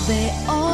יצאו באור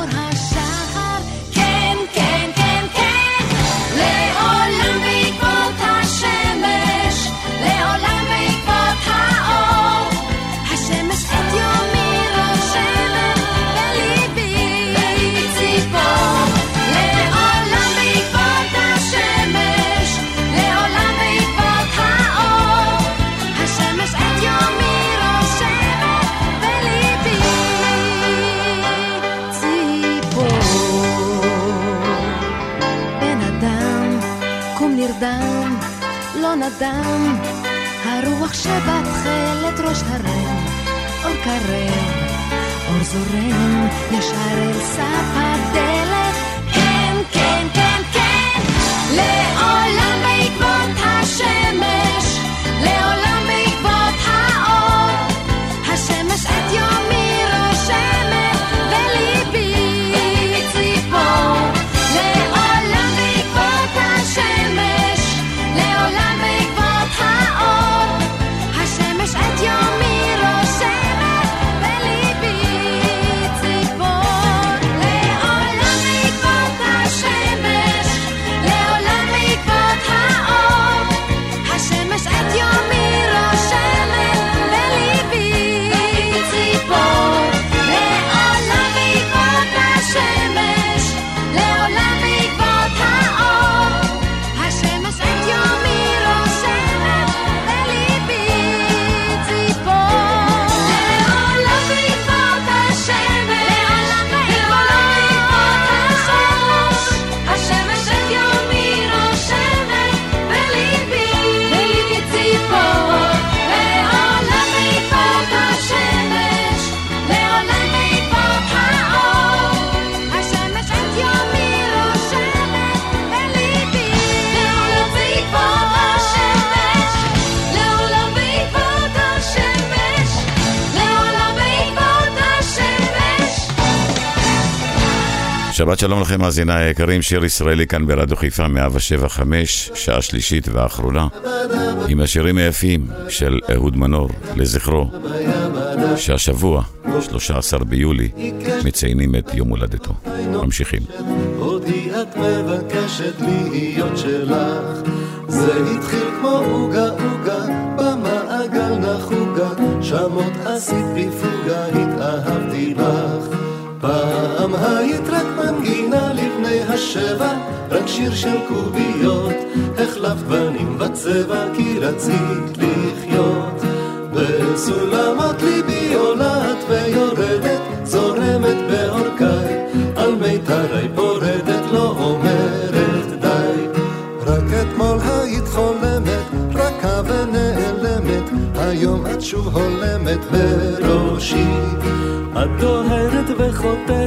הרוח שבתכלת ראש הרם, אור קרב, אור זורם, ישר אל סף הדלת, שלום לכם מאזיניי היקרים, שיר ישראלי כאן ברדיו חיפה 175, שעה שלישית ואחרונה, עם השירים היפים של אהוד מנור, לזכרו, שהשבוע, 13 ביולי, מציינים את יום הולדתו. ממשיכים. אותי את מבקשת להיות שלך זה התחיל כמו עוגה עוגה במעגל נחוגה שמות עשית בפוגה התאהבתי לך פעם היית רק השבע רק שיר של קוביות החלפת בנים בצבע כי רצית לחיות. בסולמות ליבי עולה את ויורדת זורמת בעורקיי על מיתרי פורדת לא אומרת די. רק אתמול היית חולמת רכה ונעלמת היום את שוב הולמת בראשי. את דוהרת וחותרת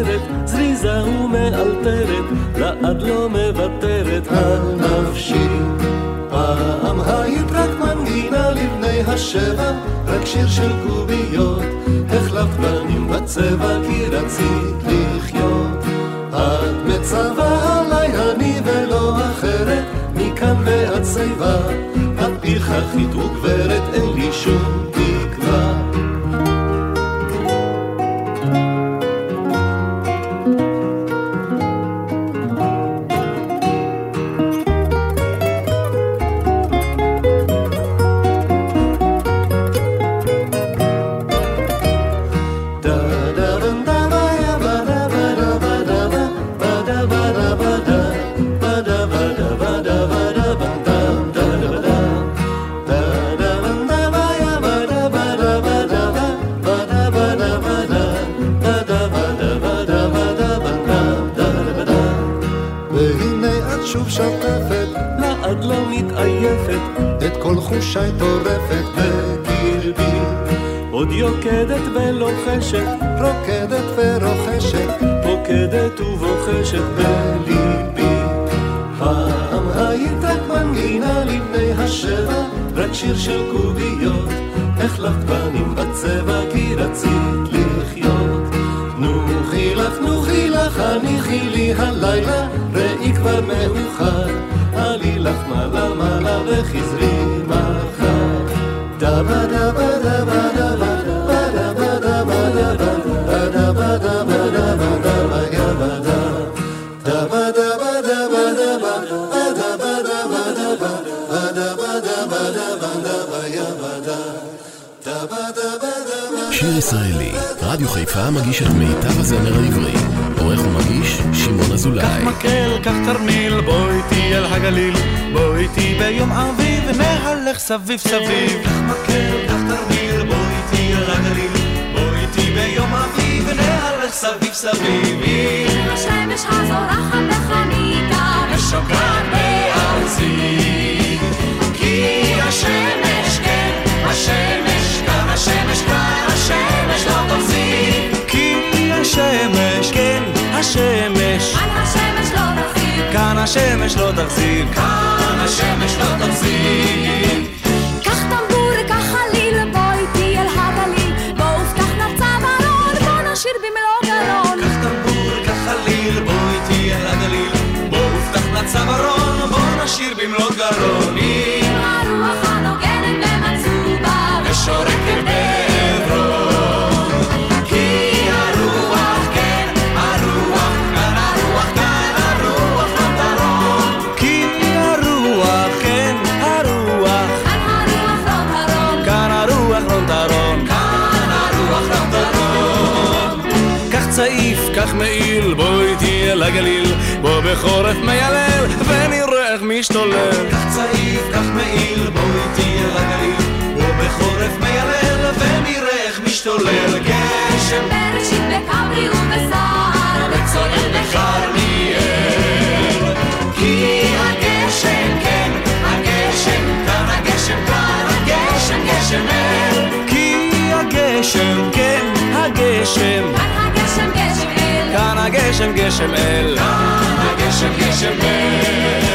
וחזרי מחר. דבה דבה דבה דבה דבה דבה דבה דבה דבה דבה דבה דבה דבה דבה דבה דבה דבה דבה דבה שיר ישראלי, רדיו חיפה מגיש את מיטב הזמר העברי. עורך ומגיש, שמעון אזולאי. קח מקל, קח תרמיל, בוא איתי אל הגליל, בוא איתי ביום אביב, נהלך סביב סביב. קח מקל, קח תרמיל, בוא איתי אל הגליל, בוא איתי ביום אביב, נהלך סביב סביב. השמש הזורחת בחניתה ושוקעת בארצי כי השמש כן, השמש כאן, השמש כאן, השמש לא תחזיק כי השמש, כן, השמש, כאן השמש לא תחזיק כאן השמש לא תחזיק, כאן השמש לא תחזיק. קח טמבור, קח חליל, בוא איתי אל הגליל בוא ופתח נצב ארון, בוא נשיר במלוא גלון קח טמבור, קח חליל, בוא איתי אל הגליל, בוא ופתח לצווארון, בוא נשיר במלוא גרון. עם הרוח הנוגנת במצובה ושורקת בעברון. הגליל, בוא בחורף מיילל, ונראה איך משתולל. קח צעיף, קח מעיל, בוא איתי אל הגליל, בוא בחורף מיילל, ונראה איך משתולל. גשם בראשית בכברי ובסער גשם גשם אל. גשם גשם אל.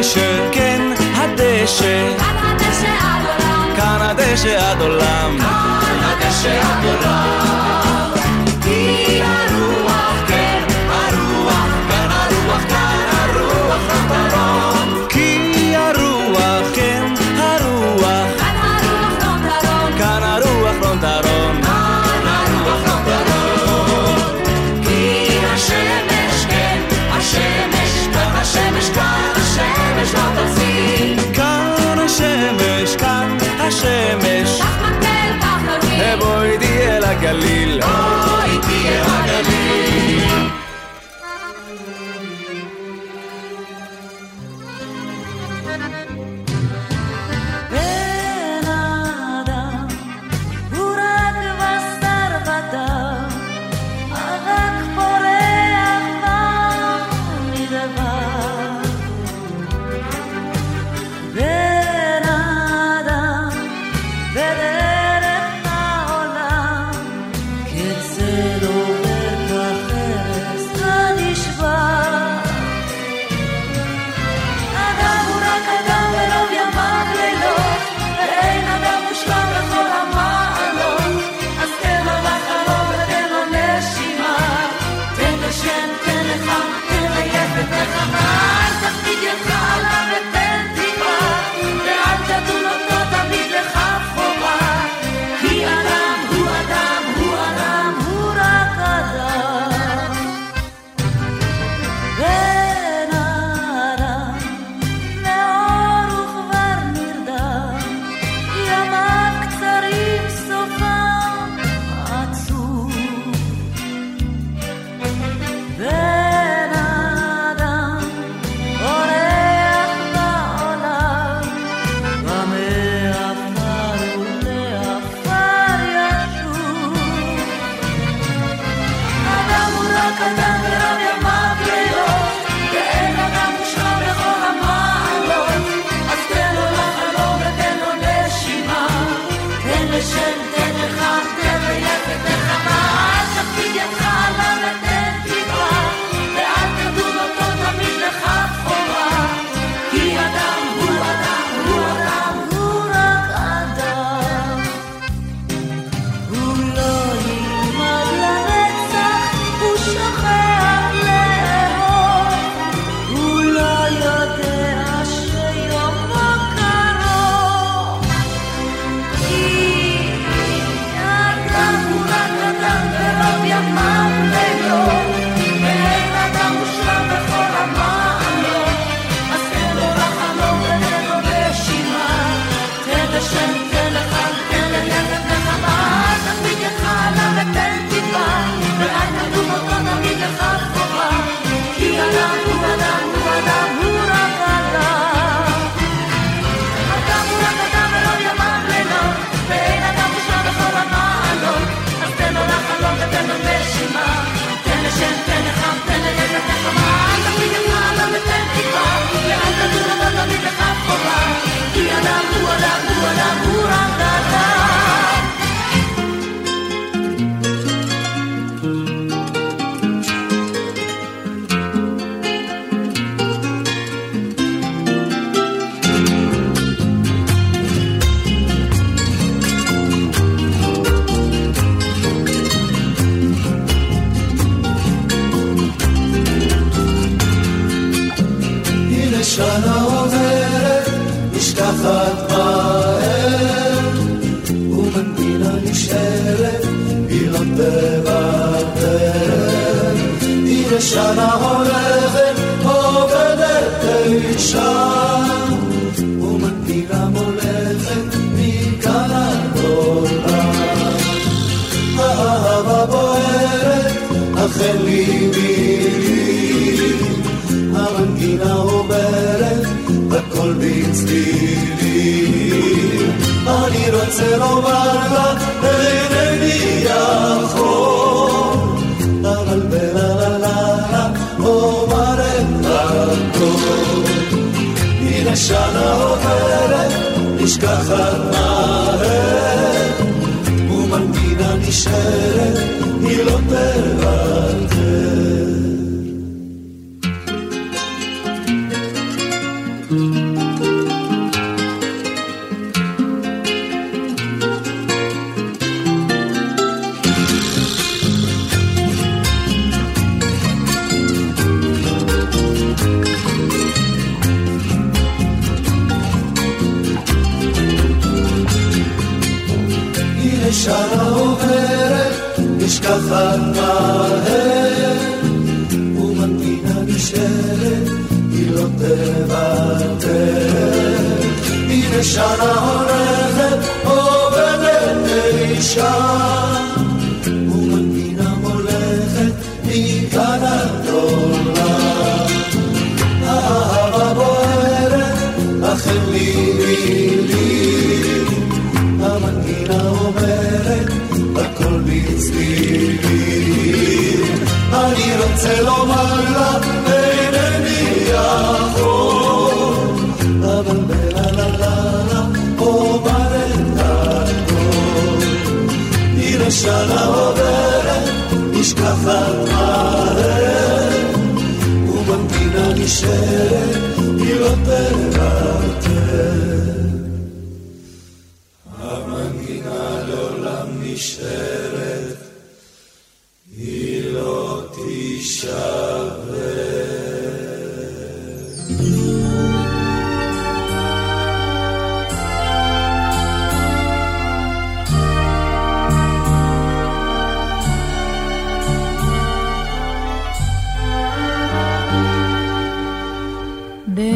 הדשא, כן, הדשא, כאן הדשא עד עולם כאן הדשא עד עולם. כאן הדשא עד עולם. Galilee. נשארת היא לא תוותר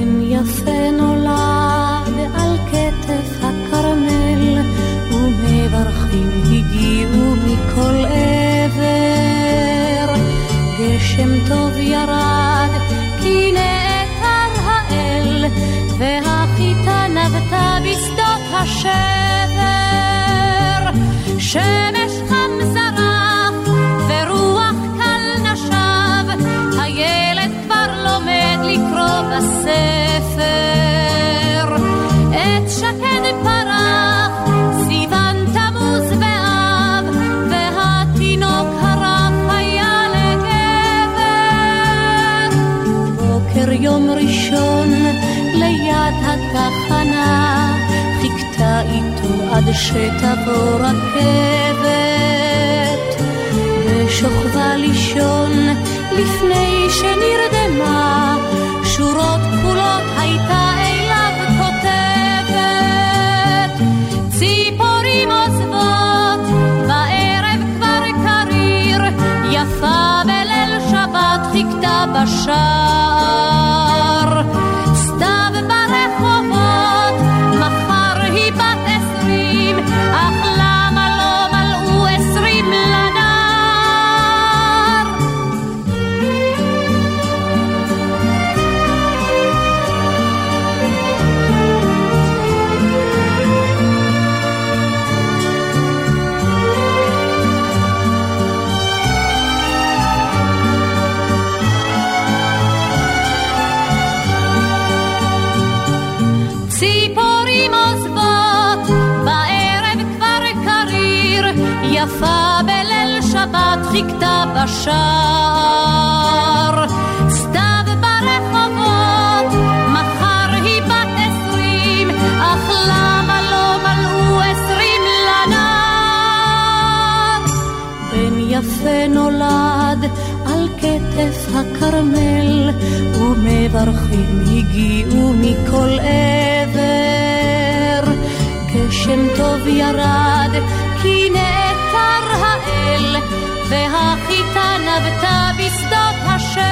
בן יפה נולד על כתף הכרמל, ומברכים הגיעו מכל עבר. גשם טוב ירד, כי נעתר האל, והחיטה נבטה בשדות השבר. שמש איתו עד שתבוא רכבת. ושוכבה לישון לפני שנרדמה, שורות כחולות הייתה אליו כותבת. ציפורים עוזבות, בערב כבר קריר, יפה בליל שבת חיכתה בשער. חיכתה בשער. סתיו ברחובות, מחר היא בת עשרים, אך למה לא מלאו עשרים לנער? בן יפה נולד על כתף הכרמל, ומברכים הגיעו מכל עבר. גשם טוב ירד, כי נעתר האל, והחיטה נבטה בשדות השבר.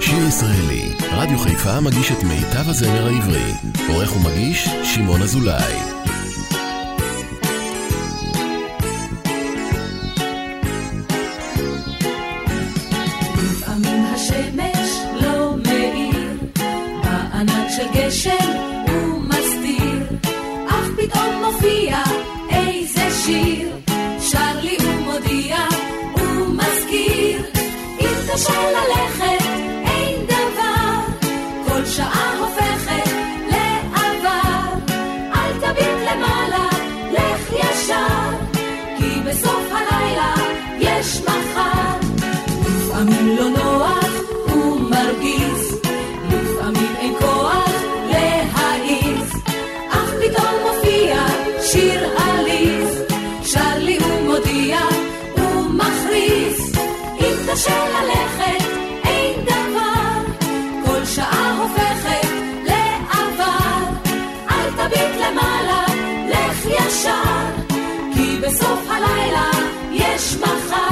שיר ישראלי, רדיו חיפה מגיש את מיטב הזמר העברי. עורך ומגיש, שמעון אזולאי. בסוף הלילה יש מחר.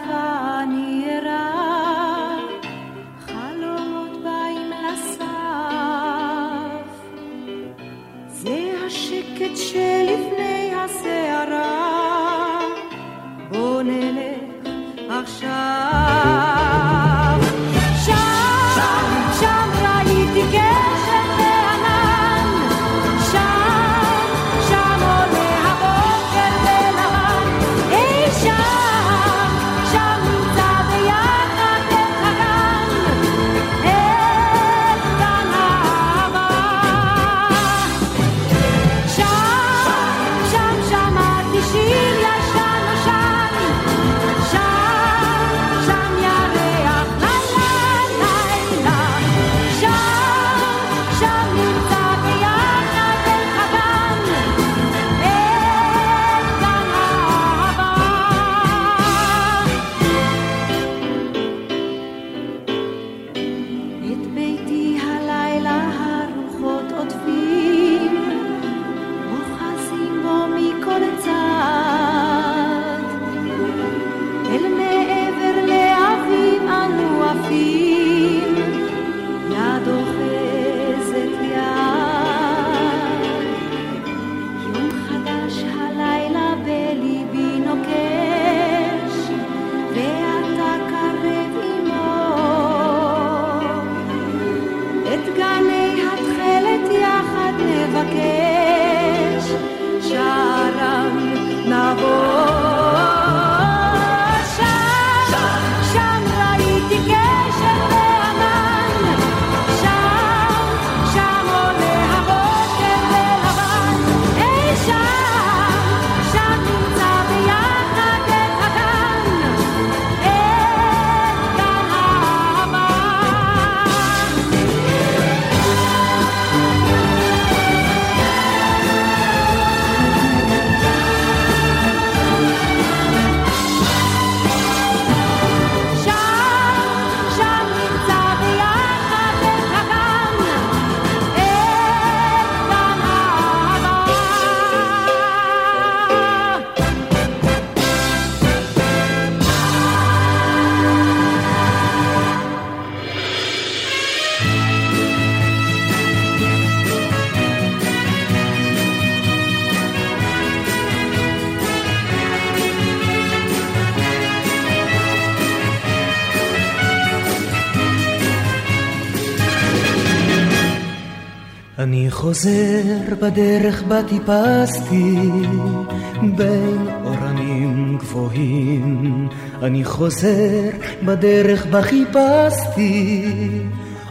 בחצי הלילה בדרך בה טיפסתי בין אורנים גבוהים. אני חוזר בדרך בה חיפשתי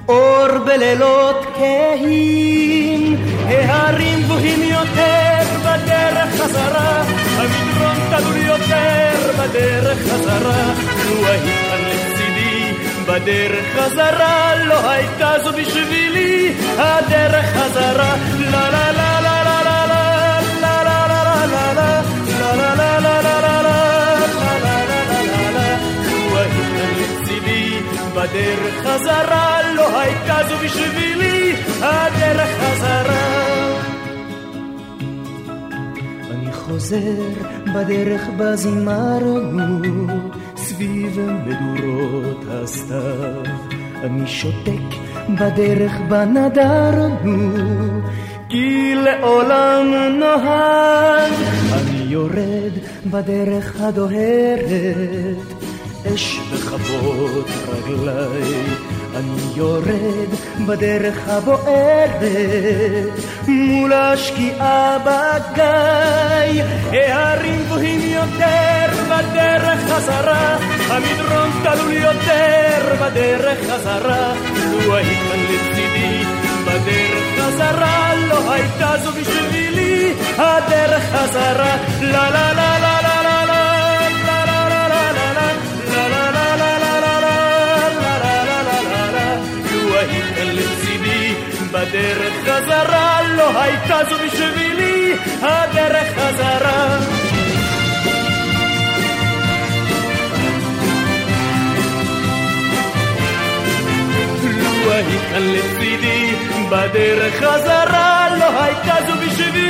אור בלילות כהים. ההרים גבוהים יותר בדרך חזרה המדרון תלול יותר בדרך חזרה. לו היית כאן לצידי בדרך חזרה לא הייתה זו בשבילי הדרך חזרה, לה לה לה לה בדרך חזרה לא הייתה זו בשבילי הדרך חזרה. אני חוזר בדרך בזימה רגוע סביב מדורות הסתיו אני שותק בדרך בה נדרנו כי לעולם נוהג. אני יורד בדרך הדוהרת אש בכבות רגליי, אני יורד בדרך הבוערת, מול השקיעה בגיא, ההרים גבוהים יותר בדרך חזרה, המדרון תלול יותר בדרך חזרה, לו היית לצידי בדרך חזרה, לא הייתה זו בשבילי הדרך חזרה, לה לה לה לה לה בדרך חזרה לא הייתה זו בשבילי הדרך חזרה. לו היית לצידי בדרך חזרה לא הייתה זו בשבילי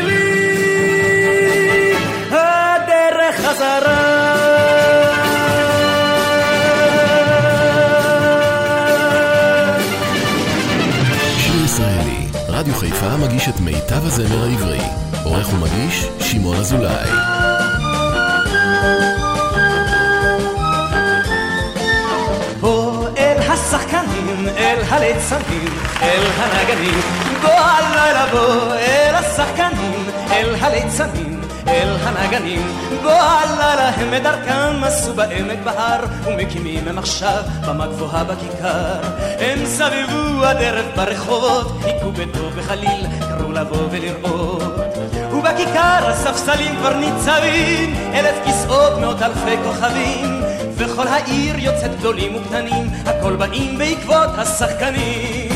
חיפה מגיש את מיטב הזמר העברי. עורך ומגיש, שמעון אזולאי. השחקנים, אל הליצנים, אל הנגנים, בוא הלילה בוא אל השחקנים, אל הליצנים, אל הנגנים, בוא הלילה הם את דרכם עשו בעמק בהר, ומקימים הם עכשיו במה גבוהה בכיכר. הם סבבו הדרך ברחובות, חיכו בטוב וחליל, קראו לבוא ולראות. ובכיכר הספסלים כבר ניצבים, אלף כיסאות, מאות אלפי כוכבים. וכל העיר יוצאת גדולים וקטנים, הכל באים בעקבות השחקנים.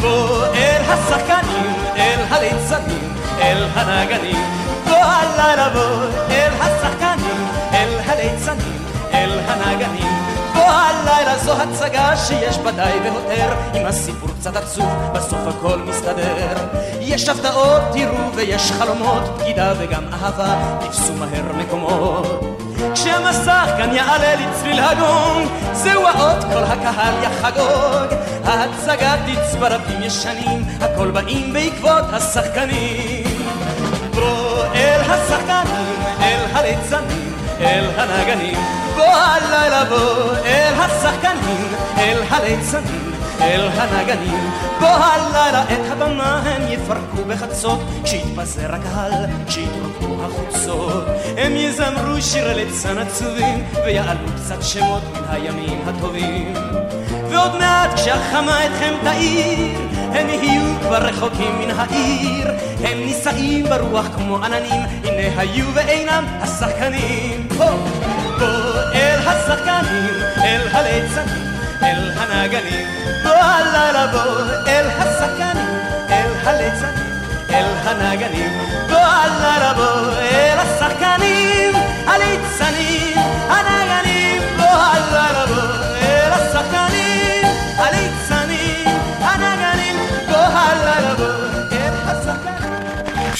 בוא אל השחקנים, אל הליצנים, אל הנגנים, בוא הלילה בוא אל השחקנים, אל הליצנים, אל הנגנים. בוא הלילה זו הצגה שיש בה די והותר, עם הסיפור קצת עצוב, בסוף הכל מסתדר. יש הפתעות, תראו, ויש חלומות, בגידה וגם אהבה, תפסו מהר מקומות. כשהמסך כאן יעלה לצליל הגונג, זהו האות כל הקהל יחגוג. ההצגה תצברבים ישנים, הכל באים בעקבות השחקנים. בוא אל השחקנים, אל הליצנים, אל הנגנים. בוא הלילה בוא אל השחקנים, אל הליצנים. אל הנגנים, בוא הלילה את הבמה הם יפרקו בחצות, כשיתפזר הקהל, כשיתרוקו החוצות, הם יזמרו שיר ליצן עצובים, ויעלו קצת שמות מן הימים הטובים. ועוד מעט כשהחמה אתכם תאיר, הם יהיו כבר רחוקים מן העיר, הם נישאים ברוח כמו עננים, הנה היו ואינם השחקנים. בוא, בוא אל השחקנים, אל הליצנים. אל הנגנים, בוא הלילה בוא אל השחקנים, אל הליצנים, אל הנגנים, בוא הלילה בוא אל השחקנים,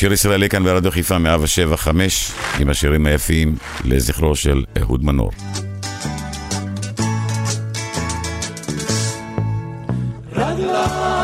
שיר ישראלי כאן ברדיו חיפה 107 5 עם השירים היפים לזכרו של אהוד מנור. לשכוח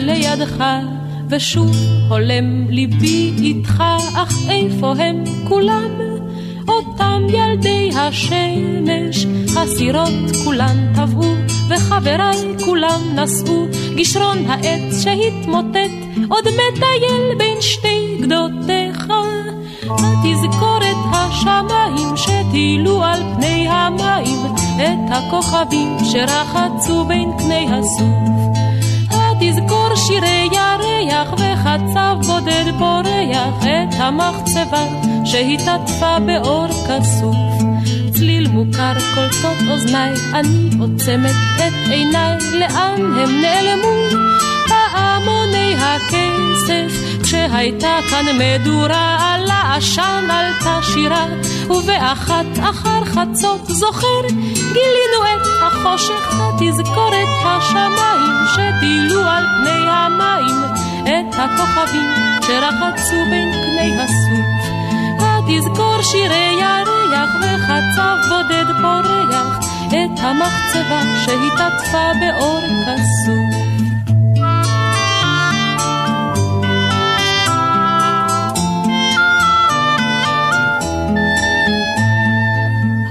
לידך, ושוב הולם ליבי איתך, אך איפה הם כולם? אותם ילדי השמש, הסירות כולן טבעו, וחבריי כולם נשאו, גשרון העץ שהתמוטט, עוד מטייל בין שתי גדותיך. התזכורת השמיים שטילו על פני המים, את הכוכבים שרחצו בין קני הסוף. שירי ירח וחצב בודד פורח את המחצבה שהתעטפה באור כסוף. צליל מוכר קולטות אוזניי, אני עוצמת את עיניי, לאן הם נעלמו? פעמוני הכסף, כשהייתה כאן מדורה, על העשן עלתה שירה, ובאחת אחר חצות זוכר, גילינו את החושך, התזכורת השמיים, שטילו על פני המים, את הכוכבים שרחצו בין קני הסוף. התזכור שירי ירח וחצב בודד פורח, את המחצבה שהתעטפה באור כסוף.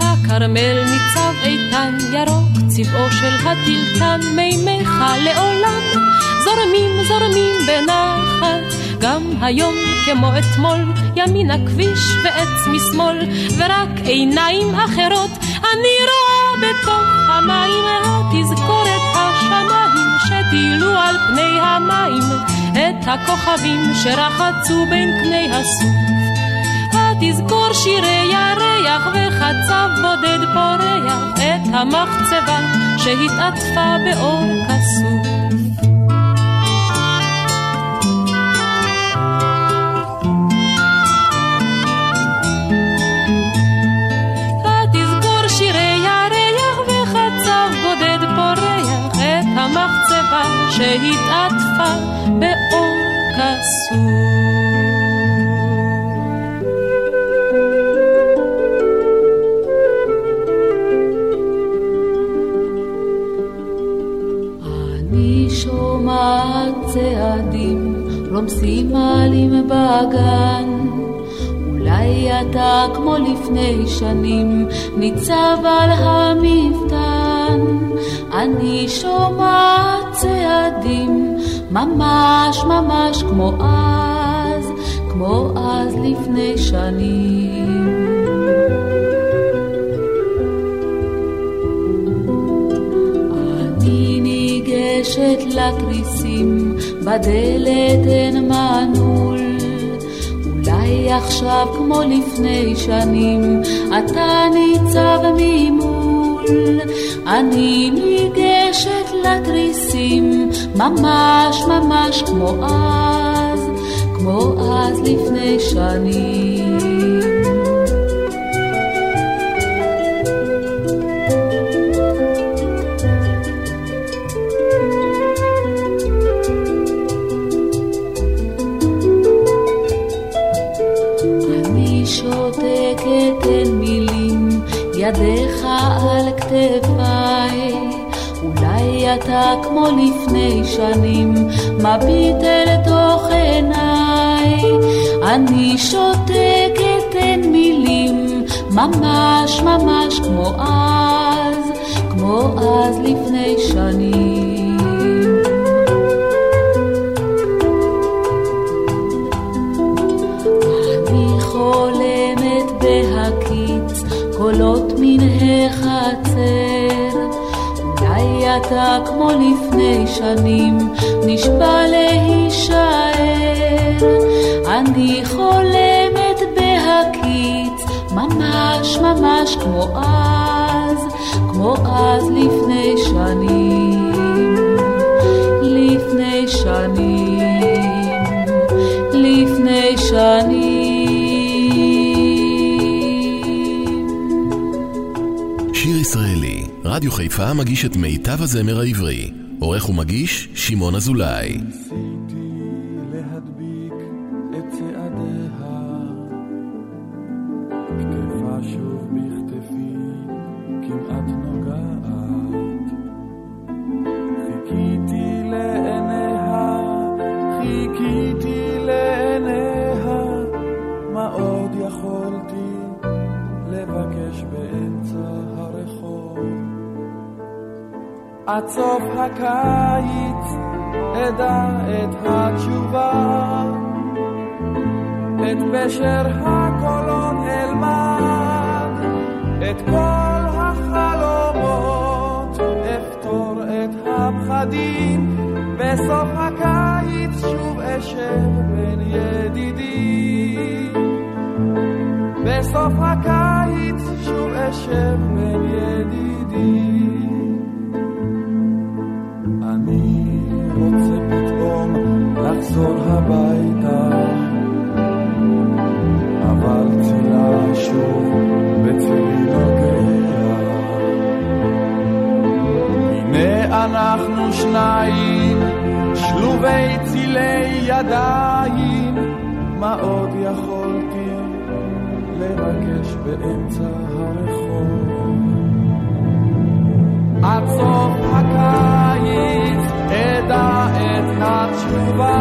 הכרמל ניצב איתן ירוק, צבעו של הטילטן, מימיך לעולם זורמים זורמים בנחת. גם היום כמו אתמול, ימין הכביש ועץ משמאל, ורק עיניים אחרות אני רואה בתוך המים התזכורת השמיים שטילו על פני המים את הכוכבים שרחצו בין קני הסוף. התזכור שירי ירח וחצב בודד פורח את המחצבה שהתעטפה באור כסוף. רומסים עלים בגן אולי אתה כמו לפני שנים ניצב על המפתן. אני שומעת צעדים ממש ממש כמו אז כמו אז לפני שנים בדלת אין מנעול. אולי עכשיו כמו לפני שנים, אתה ניצב ממול. אני ניגשת לתריסים, ממש ממש כמו אז, כמו אז לפני שנים. ידיך על כתפיי, אולי אתה כמו לפני שנים, מביט אל תוך עיניי. אני שותקת אין מילים, ממש ממש כמו אז, כמו אז לפני שנים. אתה כמו לפני שנים, נשבע להישאר. אני חולמת בהקיץ, ממש ממש כמו אז, כמו אז לפני שנים. לפני שנים, לפני שנים. רדיו חיפה מגיש את מיטב הזמר העברי. עורך ומגיש, שמעון אזולאי. עד סוף הקיץ אדע את התשובה, את פשר הקולות אלמד, את כל החלומות, אפתור את הפחדים, בסוף הקיץ שוב אשב בין ידידים. בסוף הקיץ שוב אשב בין ידידים. לחזור הביתה, אבל צילה שוב בצילי נוגע. הנה אנחנו שניים, שלובי צילי ידיים, מה עוד יכולתי לבקש באמצע הרחוב? עד סוף הקיץ אדע את התשובה,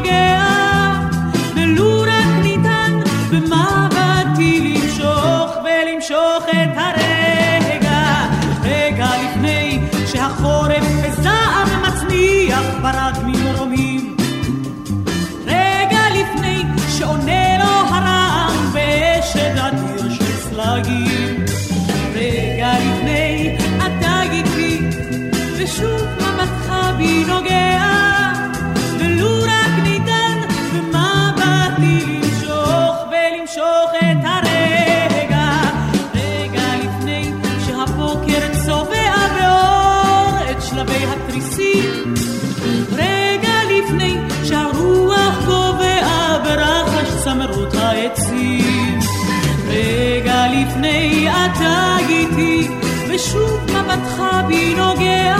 בי לפני אתה איתי, ושוב מבטך בי נוגע,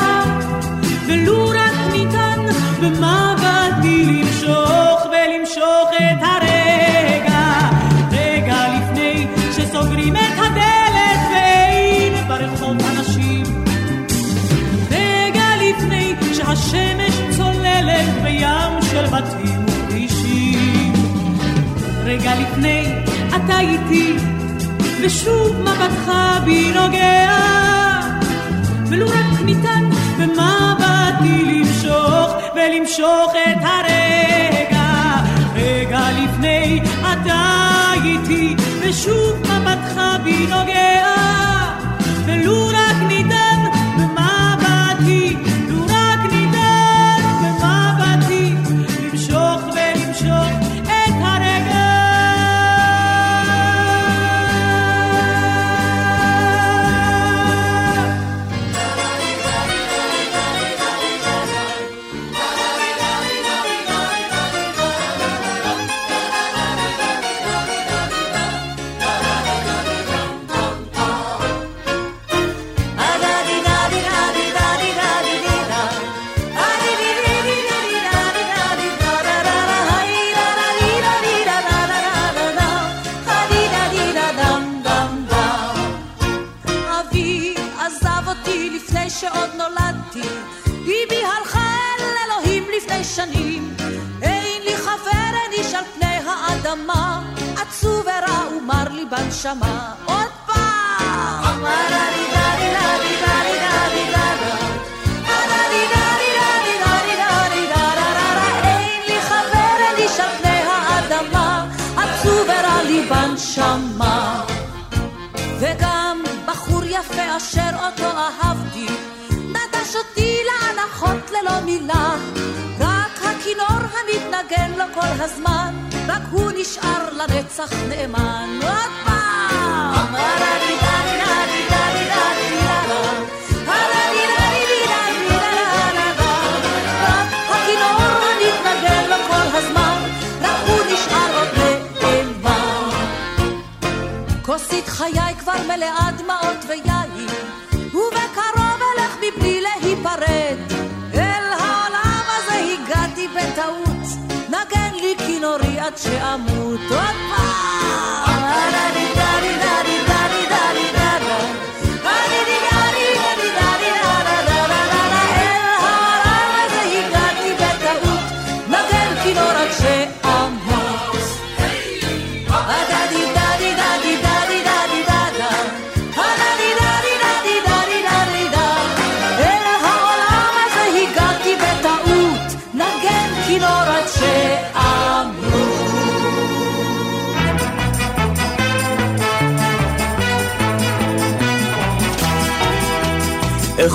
ולו רק ניתן במבטי למשוך ולמשוך את הרגע. רגע לפני שסוגרים את הדלת ואין ברחוב אנשים. רגע לפני שהשמש צוללת בים של בתים וכבישים. רגע לפני אתה איתי, ושוב מבטך בי נוגע, ולו רק ניתן במבטי למשוך ולמשוך את הרגע. רגע לפני אתה איתי, ושוב מבטך בי נוגע, ולו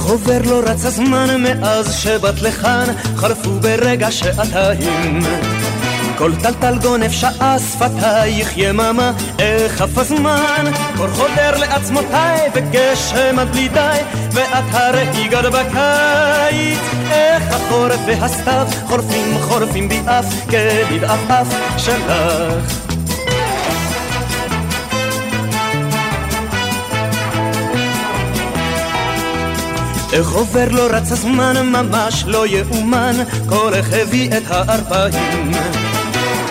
עובר לא רץ הזמן מאז שבאת לכאן, חלפו ברגע שעתיים. כל טלטל גונב שעה שפתייך יממה, איך עף הזמן, קור חודר לעצמותיי וגשם עד בלי די, ואת הרי הגעת בקיץ, איך החורף והסתיו חורפים חורפים בי אף כליד עפעף שלך. איך עובר לא רץ הזמן, ממש לא יאומן, כל איך הביא את הערפיים.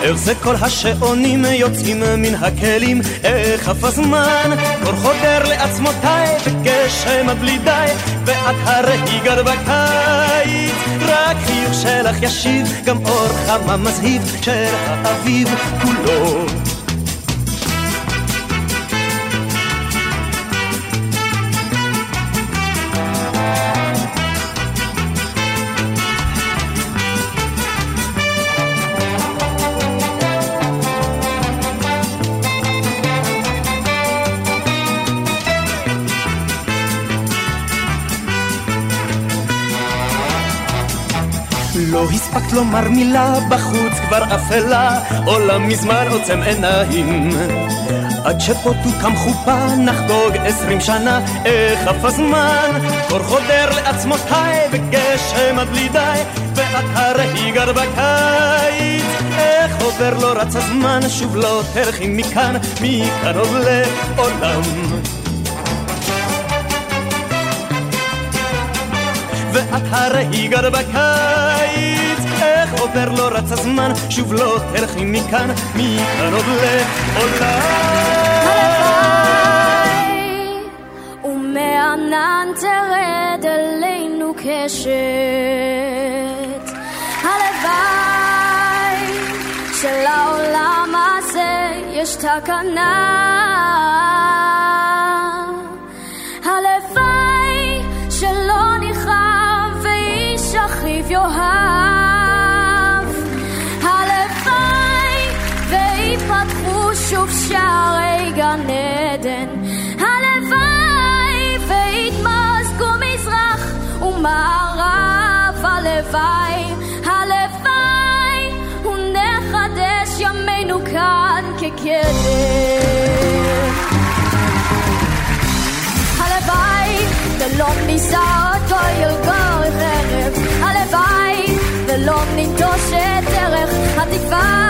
איך זה כל השעונים יוצאים מן הכלים, איך עף הזמן, קור חודר לעצמותיי, וגשם עד בלי די, ואת הרי הגעת בקיץ, רק חיוך שלך ישיב, גם אור חמה מזהיב של האביב כולו. לא הספקת לומר מילה, בחוץ כבר אפלה, עולם מזמן עוצם עיניים. עד שפה תוקם חופה נחגוג עשרים שנה, איך עף הזמן, קור חודר לעצמותיי וגשם עד בלי די, ואת הרי גר בקיץ, איך עובר לא רץ הזמן, שוב לא תלכי מכאן, מכאן עוד לעולם. ואת הרי גר בקיץ, איך עובר לא רץ הזמן, שוב לא תלכי מכאן, מכאן עוד לעולם. ומענן תרד אלינו קשת. הלוואי שלעולם הזה יש תקנה. הלוואי ואיש אחיו יאהב. הלוואי ויפתחו שוב שערי גן עדן. הלוואי ויתמזגו מזרח ומערב. הלוואי, הלוואי ונחדש ימינו כאן כקדם. הלוואי ולא נישא אותו ילגור חרב הלוואי ולא ניטוש את דרך התקווה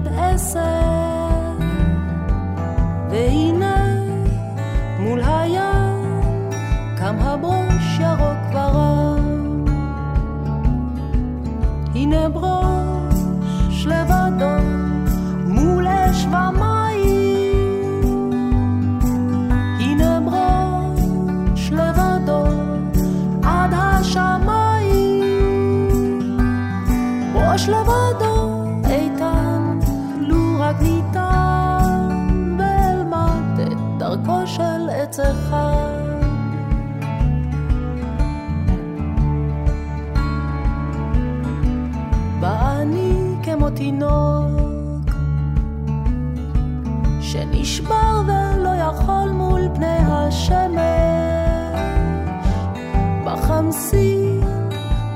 not a sad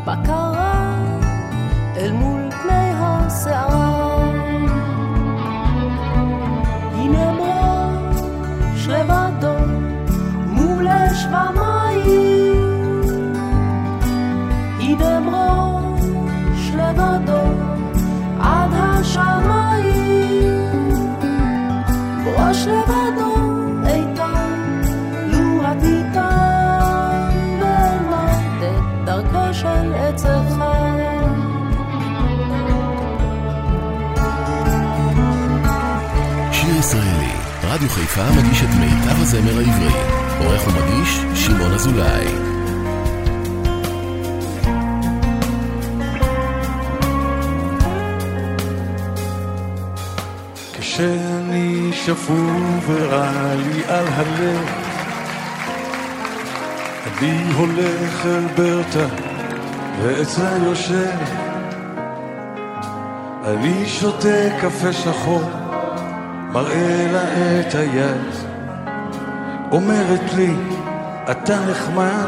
Baccarat. חיפה מגיש את מיטב הזמר העברי. עורך ומגיש, שמעון אזולאי. כשאני שפוי ורע לי על הלב אני הולך אל ברטה ואצלה יושב אני שותה קפה שחור מראה לה את היד. אומרת לי אתה נחמד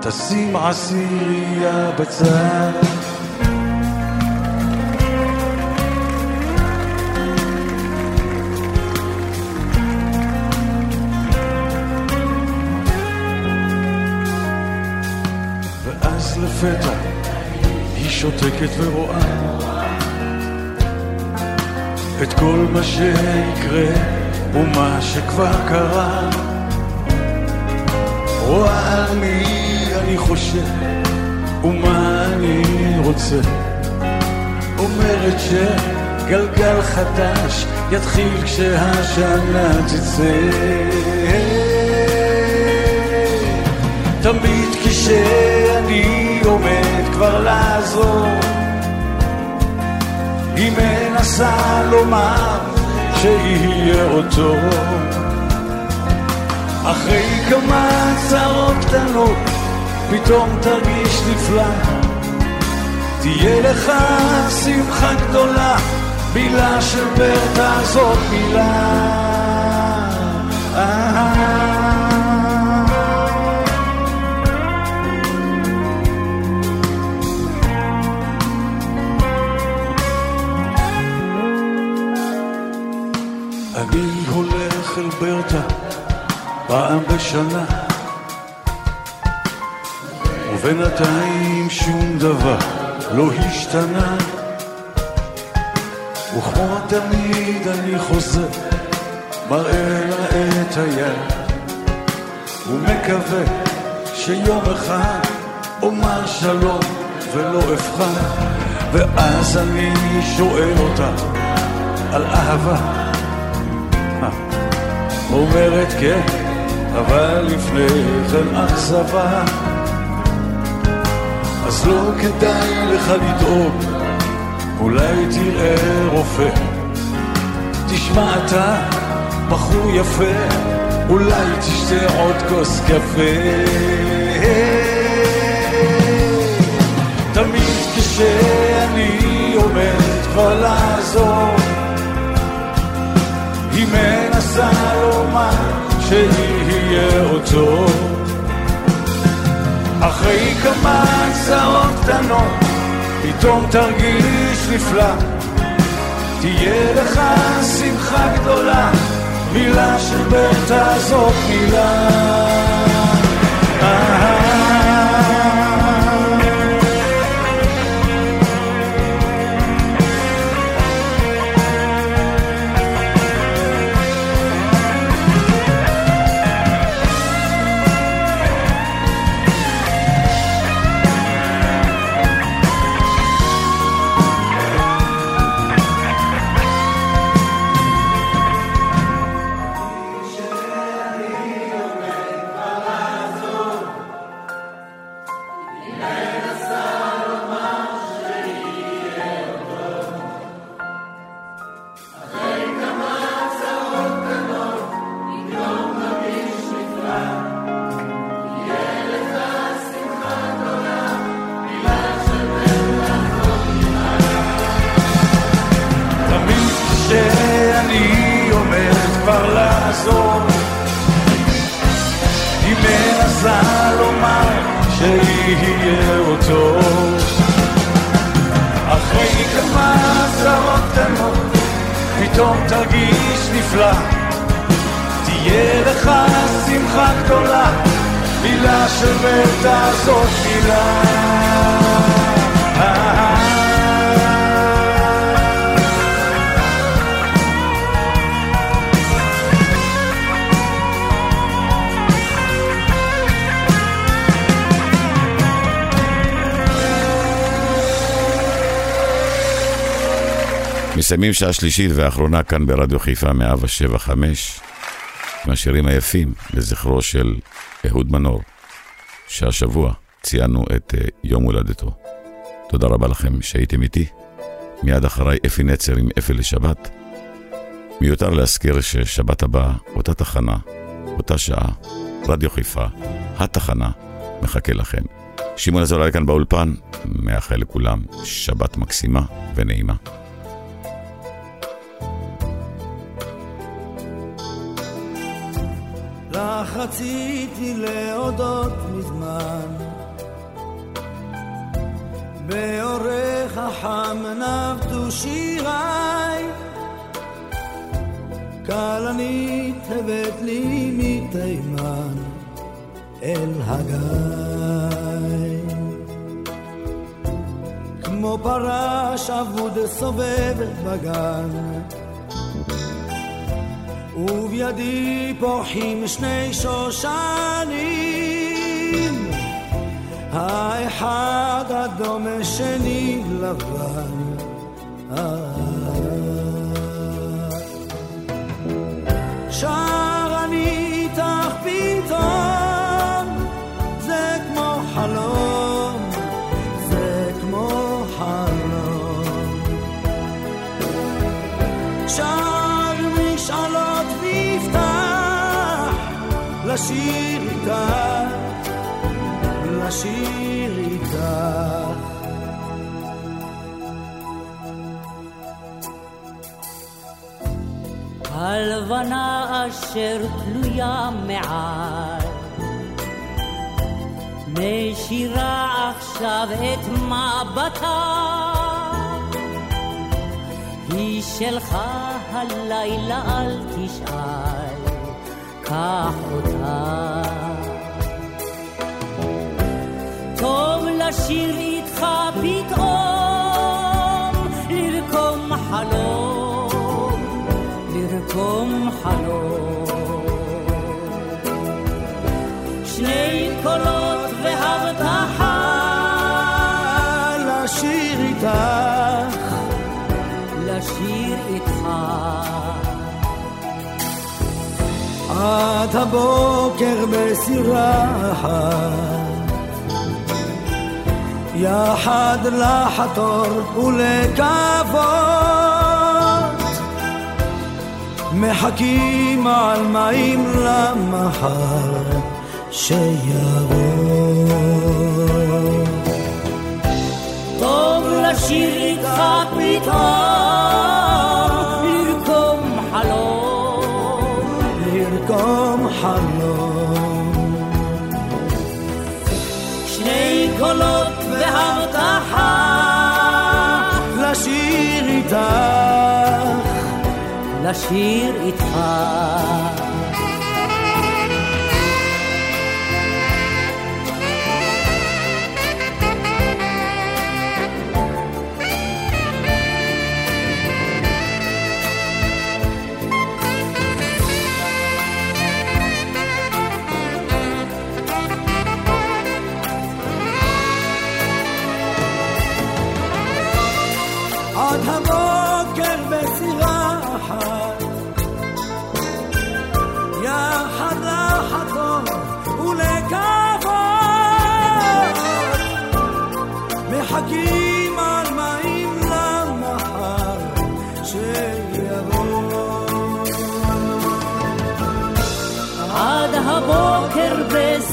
תשים עשירייה בצד. ואז לפתע היא שותקת ורואה את כל מה שיקרה ומה שכבר קרה. רואה על מי אני חושב ומה אני רוצה. אומרת שגלגל חדש יתחיל כשהשנה תצא. תמיד כשאני עומד כבר לעזור היא מנסה לומר שיהיה אותו. אחרי כמה צרות קטנות פתאום תרגיש נפלא. תהיה לך שמחה גדולה מילה של ברטה זאת מילה אני הולך אל ברטה פעם בשנה. ובינתיים שום דבר לא השתנה. וכמו תמיד אני חוזר מראה לה את היד. ומקווה שיום אחד אומר שלום ולא אבחר ואז אני שואל אותה על אהבה אומרת כן, אבל לפני כן אכזבה. אז לא כדאי לך לדאוג, אולי תראה רופא. תשמע אתה, בחור יפה, אולי תשתה עוד כוס קפה. תמיד כשאני עומד כבר לעזור, היא מנה מנסה לומר שיהיה אותו. אחרי כמה צרות קטנות פתאום תרגיש נפלא. תהיה לך שמחה גדולה מילה של בית הזאת מילה מסיימים שעה שלישית ואחרונה כאן ברדיו חיפה 175 עם השירים היפים לזכרו של אהוד מנור, שהשבוע ציינו את uh, יום הולדתו. תודה רבה לכם שהייתם איתי. מיד אחריי אפי נצר עם אפי לשבת. מיותר להזכיר ששבת הבאה, אותה תחנה, אותה שעה, רדיו חיפה, התחנה, מחכה לכם. שמעון אזולאי כאן באולפן, מאחל לכולם שבת מקסימה ונעימה. רציתי להודות מזמן. באורך החם נבטו שיריי. כלנית הבאת לי מתימן אל הגיא. כמו פרש אבוד סובבת בגן ובידי פורחים שני שושנים. האחד אדום השני לבן. שר אני איתך פתאום לשיר איתך לשיר איתך הלבנה אשר תלויה מעל משירה עכשיו את מבטה. היא שלך הלילה אל תשאל קח אותה טוב לשיר איתך פתאום לרקום חלום לרקום חלום שני קולות עד הבוקר בסירה יחד לחתור ולקוות. מחכים על מים למחר שיבוא. טוב לשיר איתך פתאום איתך, לשיר איתך.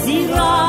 בסירה